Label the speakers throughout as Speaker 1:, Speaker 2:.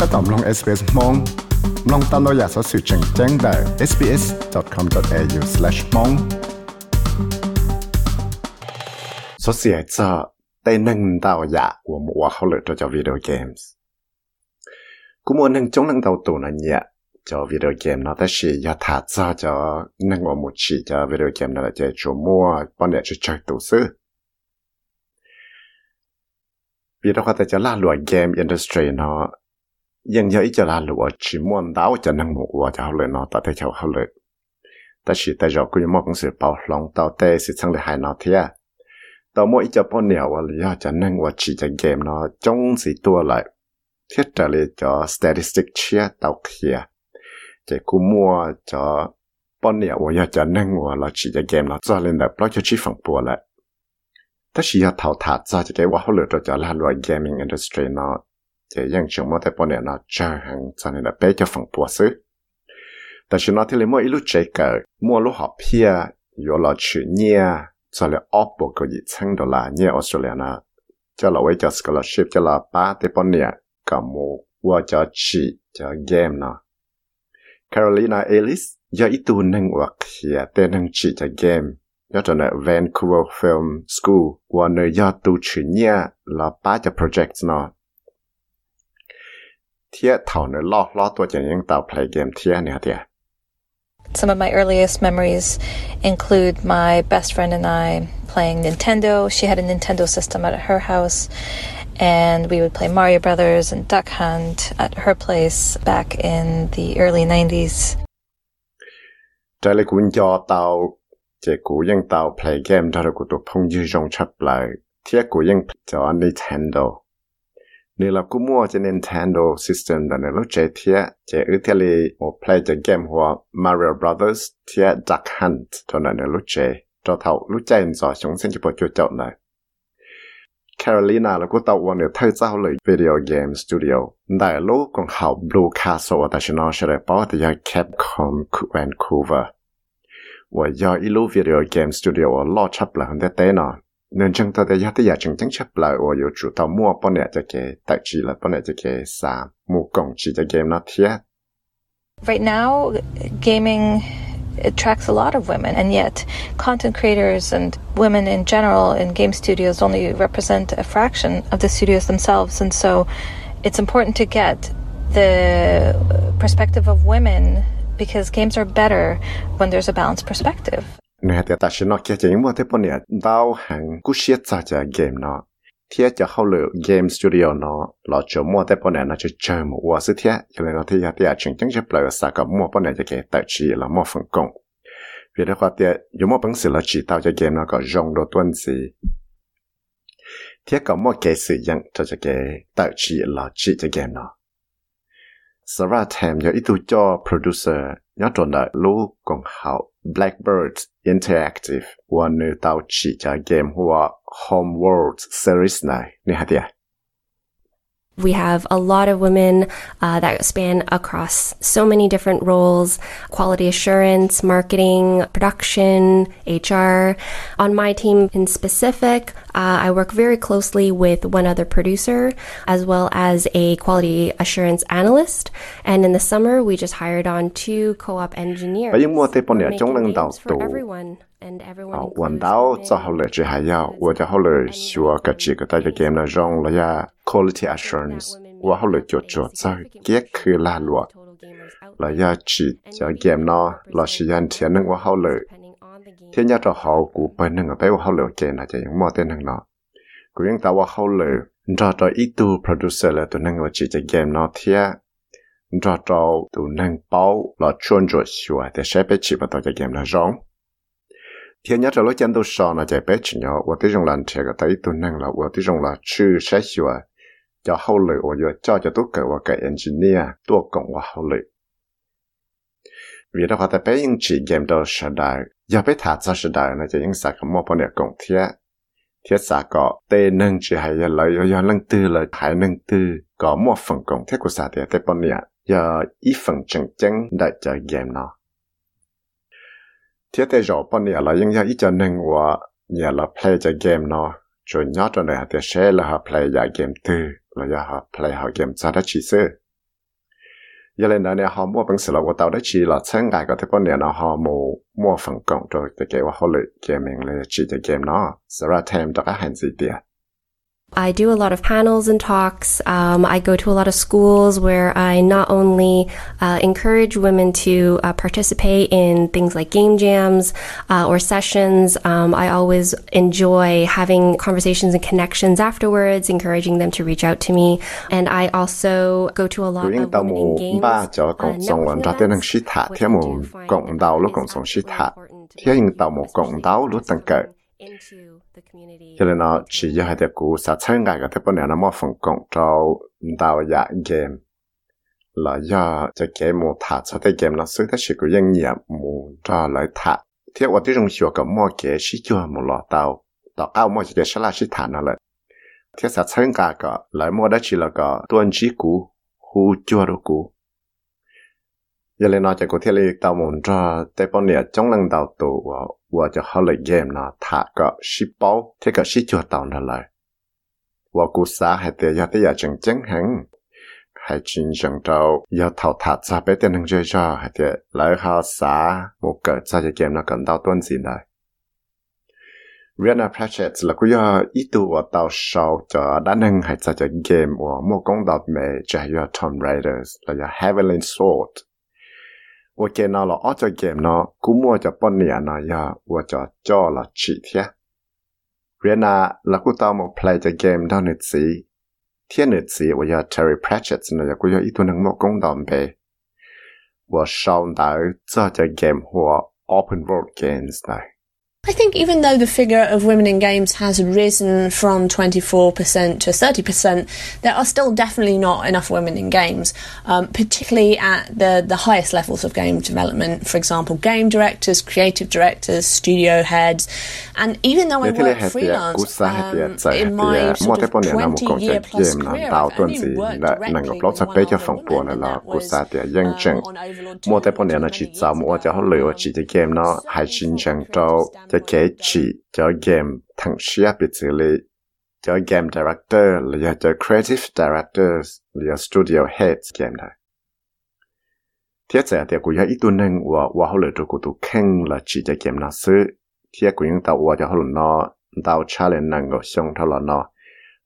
Speaker 1: ก็ต้องลอง SBS มองลองตามเราอยากสอสื่อแจ้งแจ้งได้ sbs.com.au/mong สอเสียจะได้นั่งดาวอยากว่ามัวเขาเลยตัวจอวิดีโอเกมส์กูมัวนั่งจ้องนั่งดาวตัวนั่นเนี่ยจอวิดีโอเกมนะแต่ชียาถาจ้าจอนั่งว่ามุดชีจอวิดีโอเกมนะแต่จะชัวมัวปอนเนี่ยจะใจตัวซื้อวิธีการจะล่าหลวยเกมอินดัสทรีเนาะ ยังจะอีจะลาหลัวชิมวนดาวจะนั่งหมกว่าจะเขาเลยเนาะแต่เท่าเขาเลยแต่สิแต่เราก็ยังมองเสือเปาลงเตาเตะสิทั้งเลยหายเนาะเทียต่อมออีจะป้อนเหนียวว่าเลยจะนั่งว่าชีจะเกมเนาะจงสีตัวไหลเทียจะเลยจอสถิติเชียเตาเคียจะกูมัวจอป้อนเหนียวว่าจะนั่งว่าเราชีจะเกมเนาะจะเล่นแบบเราจะชีฝั่งปัวแหละแต่ชีจะเท่าทัดจะจะได้ว่าเขาเลยจะลาหลัวเกมมิ่งอินดัสทรีเนาะ thì dân chúng mới thấy bọn này nó chờ hàng cho nên là bé cho phòng tua xứ แต่ฉันที่เลยมั่วอีลูเจเกอมั่วลูหอบเพียอยู่เราชื่อเนี่ยจะเลยออบบอกกี่ชั้นดอลลาร์เนี่ยออสเตรเลียนะจะเราไว้จะสกอลชิพจะเราป้าที่ปนเนี่ยกับมูว่าจะชีจะเกมนะแคโรลีนาเอลิสยาอีตูนึงว่าเขียแต่นึงชีจะเกมยอดเนี่ยแวนคูเวอร์ฟิล์มสกูว่าเนยยอดตูชื่อเนี่ยเราป้าจะโปรเจกต์เนาะ
Speaker 2: Some of my earliest memories include my best friend and I playing Nintendo. She had a Nintendo system at her house, and we would play Mario Brothers and Duck Hunt at her place back in the early 90s.
Speaker 1: Trái lại cũng do tao chỉ cũ dân tao play game đó là của tụi phong dư rong chấp lại thiết của dân cho Nintendo. นี่เราก็มั่วจะ Nintendo System ตอนนี้เราเจเทียเจอึเทลีโอเพลย์จะเกมหัว Mario Brothers เทีย Duck Hunt ตอนนั้นเราเจจอเท่ารู้ใจอินสอชงเส้นจะปวดจุดเจ้าหน่อยแคโรลีนาแล้วก็ตะวันเดียวเท่าเจ้าเลยวิดีโอเกมสตูดิโอได้ลูกของเขา Blue Castle แต่ชนอนเลยป้อแต่ยัง Capcom Vancouver ว่าย่ออีลูวิดีโอเกมสตูดิโอลอดชับหลังแตเต้นอน
Speaker 2: Right now, gaming attracts a lot of women, and yet content creators and women in general in game studios only represent a fraction of the studios themselves. And so it's important to get the perspective of women because games are better when there's a balanced perspective.
Speaker 1: Nè thì ta sẽ nói kia chỉ mua thế bọn nè đào hàng cú siết ra cho game nó. Thiết cho hậu lửa game studio nó lo chỗ mua thế bọn nè, nó chỉ chơi một quả sự thiết cho nên nó thì ya thì chính chính chấp lại sa cả mua bọn nè cho cái tài chỉ là mua phần công. Vì thế khoa tiệt dù mua bằng sự là chỉ tạo cho game nó có rong đồ tuân gì thiết có mua cái sử dụng cho cái tài chỉ là chỉ cho game nó. สระแถมยาอิตูจอโปรดิวเซอร์ยอดตนได้รู้กองเขา Blackbird Interactive วันนื้อเตาฉีจาเกมหัว Homeworld Series ไหนนี่ฮะเดีย
Speaker 3: We have a lot of women uh, that span across so many different roles quality assurance, marketing, production, HR. On my team in specific, uh, I work very closely with one other producer as well as a quality assurance analyst. And in the summer, we just hired on two co op engineers. Making games for everyone. and everyone 啊，玩到做好了之还要，我就好了学个几个大家 game 了用了
Speaker 1: 呀 quality assurance. Và họ lại cho cho cho ghét khứ là lụa.
Speaker 3: Là
Speaker 1: chỉ cho game nó là sự yan thiên năng và họ lại
Speaker 3: thiên nhà cho họ cụ bên
Speaker 1: năng ở bên họ lại chơi là chơi những tên năng nó cụ những tao họ lại cho cho ít producer là tụi năng là chỉ game nó thiên cho cho tụi năng bao là chuyên cho sửa để sẽ biết chỉ bắt đầu cho game là rong thiên nhất là chân tôi sò là chạy bé chỉ nhỏ. Và tí rong làm trẻ cái tay năng là và là chư sẽ sửa cho hậu lự và vừa cho cho tôi cỡ và cái engineer tôi cộng và hậu lự vì đó họ ta bé những chỉ game đó sẽ đại giờ bé thả ra sẽ đại là chỉ những sạc mò bọn này cộng thiết. Thiết sạc có tê nâng chỉ hay giờ lấy giờ nâng tư là hay nâng tư, có một phần cộng Thế của sạc thì tê bọn này giờ ít phần chân chân đại cho game nó. Thế tê rõ bọn này là những giờ ít cho nâng và nhà là play cho game nó, rồi nhớ cho này thì sẽ là họ play giờ game tư. เราอยากาพลายหาเกมซาดชีเซยาเลนเนี่ยหอมัวเป็นสลาตาได้ชีหลอดเส้นไก่ก็ทปนเนี่ยนะหอมูมัวฝังกลงตัวจะเกว่าเขาเลยเกมเองเลยชีจะเกมเนาะสระเทมจะก็หันสีเตีย
Speaker 3: I do a lot of panels and talks. Um, I go to a lot of schools where I not only uh, encourage women to uh, participate in things like game jams uh, or sessions. Um, I always enjoy having conversations and connections afterwards, encouraging them to reach out to me. And I also go to a lot of women in games uh,
Speaker 1: networking ra tên năng
Speaker 3: events, cho nên nó chỉ cho hai
Speaker 1: tiệp cũ sát chân gai cái tiệp này nó mà phần công trâu đào dạ game. Là do cho cái mù thả cho cái game nó sử tất sự của doanh nghiệp mù cho lại thả. Thế ở trong hiệu cái mua cái sĩ chưa mù lọ tàu. Tàu ao mua cái sẽ là sĩ thả nó lại thế sát chân gai cái lại mua đó chỉ là cái tuân chỉ cũ hú chưa đâu cũ giờ lên nói chỉ có thể lấy tàu muốn cho tế bọn này trong lần tàu tù và cho họ lấy game nó thả cả ship bao thế cả ship cho tàu nó lại. Và cú xã hay tế giờ tế giờ chẳng chẳng giờ thảo thả ra bé tiền hàng chơi cho hay tế lấy họ xã một cỡ game nó cần tàu tuân gì này Rihanna Pratchett là cú giờ ý tu và tàu sau cho đá hay cho cho game và một công đọc mẹ, cho Tom Raiders là Heavenly Sword. 我见到了二这 game 呢，估摸着半年呢呀，我就做了几天。原来那个到我 play 这 game 到日子，天日子我要 Terry Pratchett 呢，我要一度能莫公道呗。我上到这这 game 或 open world games 来。
Speaker 4: I think even though the figure of women in games has risen from 24% to 30%, there are still definitely not enough women in games, um, particularly at the, the highest levels of game development. For example, game directors, creative directors, studio heads. And even though I work là hạt địa, freelance, cú sa hạt địa, um, in my sort of bọn này là một 20 công year plus career, I've only worked directly with one other woman, and that was, sa
Speaker 1: địa dân um,
Speaker 4: on Overlord 2, bọn này nó many chỉ years cho mua chỉ cái cho chỉ
Speaker 1: cho game thằng xia bị xử lý cho game director là cho creative directors là studio heads game này thiết giả thì cũng có ít tuần năng và và họ lựa cho cụ tụ khen là chỉ cho game nó sư thiết cũng những tàu và cho họ lựa nó tàu challenge năng ở xong thôi là nó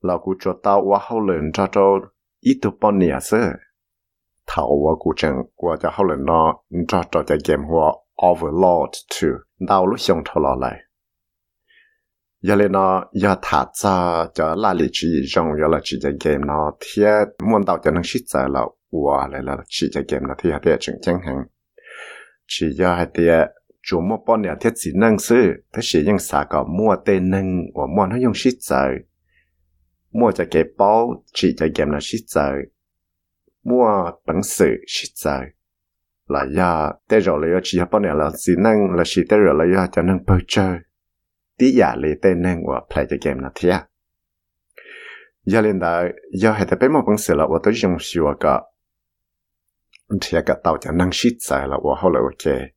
Speaker 1: là cụ cho tàu và họ lựa cho cho ít tu bọn nhà sư thảo và cụ chẳng và cho họ lựa nó cho cho cho game hoa overlord to đau lúc xong thôi là lại giờ lên nó, giờ thả ra cho là lý trí dùng giờ là chỉ cho game nó thì muốn đau cho nó shit giờ là và lại là chỉ cho game nó thì hay chừng chẳng hạn chỉ giờ hay thì chủ một bọn nhà thiết chỉ năng sư. Thế chỉ những xã có mua tên năng và mua nó dùng shit giờ mua cho cái bao chỉ cho game nó shit giờ mua bằng sự shit giờ là giờ thế rồi là chỉ bọn nhà là chỉ năng, là chỉ thế rồi là giờ cho năng bơi chơi. Tí giả lì tên năng và play the game là thế à? giờ lên đó giờ hay tập một bằng sự là tôi dùng sửa cái thì à cái tàu cho năng shit ra là và 后来 ok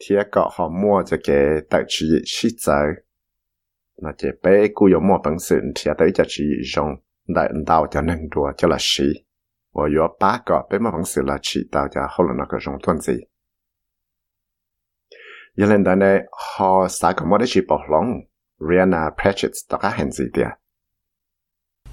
Speaker 1: thì à cái họ mua cho cái tài chỉ shit ra là chỉ bé cú dùng một bằng sự thì tới cho chỉ dùng đại tàu cho năng đùa cho là xí. và có ba cái bé một bằng sự là chỉ tàu cho 后来那个用段子。giờ lên đó này họ sẽ có một cái bảo lòng Rihanna Pratchett tất cả hành gì đấy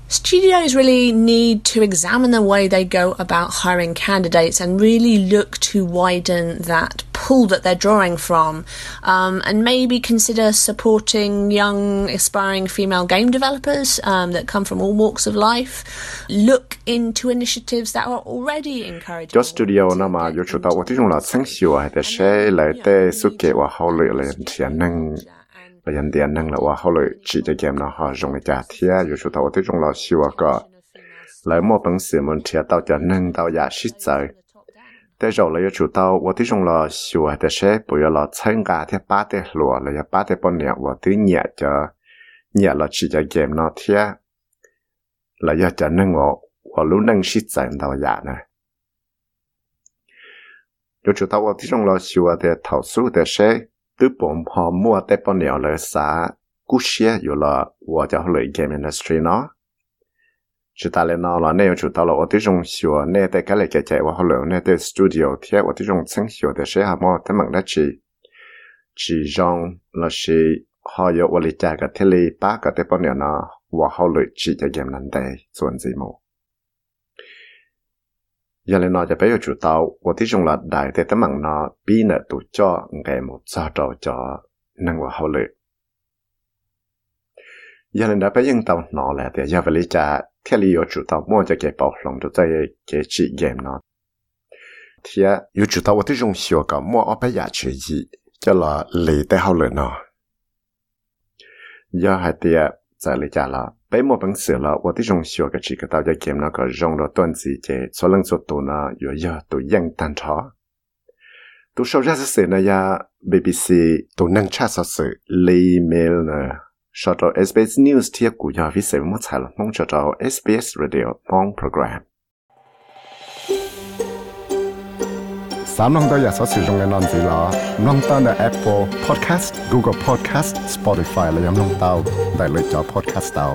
Speaker 4: Studios really need to examine the way they go about hiring candidates and really look to widen that pool that they're drawing from, um, and maybe consider supporting young, aspiring female game developers um, that come from all walks of life. Look into initiatives that are already encouraging. cho studio nó mà yo chủ tàu tôi là sáng sửa hay là lại tê sự kế hậu lệ
Speaker 1: bây giờ tiền năng là họ lại chỉ cho nó họ dùng trả thiệt dù số tàu dùng là siêu cả lấy một bằng sự mình thiệt tàu cho năng tàu giả sĩ giờ là 参加 thế ba ba thế bao nhiêu và tới nhẹ cho, nhẹ chỉ cho game nó thiệt là giờ cho năng ngộ và lúc năng sĩ chơi tàu giả này dù dùng là siêu để thảo số để sẽ tôi bỗng họ mua tế bao nhiêu lời xá cú xe dù là của cho họ lợi game industry nó chúng ta lên nó là nếu chú ta là ở tới trong sửa nè tại cái này cái chạy và họ lợi nè tới studio thì ở tới trong sáng sửa để sẽ học mò tới mạng đó chỉ chỉ rằng là sẽ họ yêu ở lại cái cái tele ba cái tế bao nhiêu nó và họ lợi chỉ cho game lần đây chuẩn gì một giờ lên nó cho bé yêu chủ tàu và tí chung là đại thế tấm mạng nó bi nợ tụ cho ngày một sao trầu cho năng của hậu lệ. Giờ lên đã bé yên tàu nó là để về lý trả theo lý chủ tàu, mua cho cái bảo lòng cho cái cái chị game nó. Thì yêu chủ tàu và tí chung hiểu cả, mua ở bé nhà chơi gì cho là lý tế hậu lệ nó. Giờ hai tiệt giờ lý là 北莫本事了，我的种学个几个大家 game 那个用了段子节，所能做到呢，有要都应单查。都收入是谁呢呀？BBC 都能查实是 email 呢。说到 SBS News 贴股呀，为什么才了？弄着到 SBS Radio on program。 สามน้องตัวอยากสอสื่อตรงในนอนสิลาน้องตั้งใน Apple Podcast Google Podcast Spotify และยังน้องเตาได้เลยจอ podcast เตา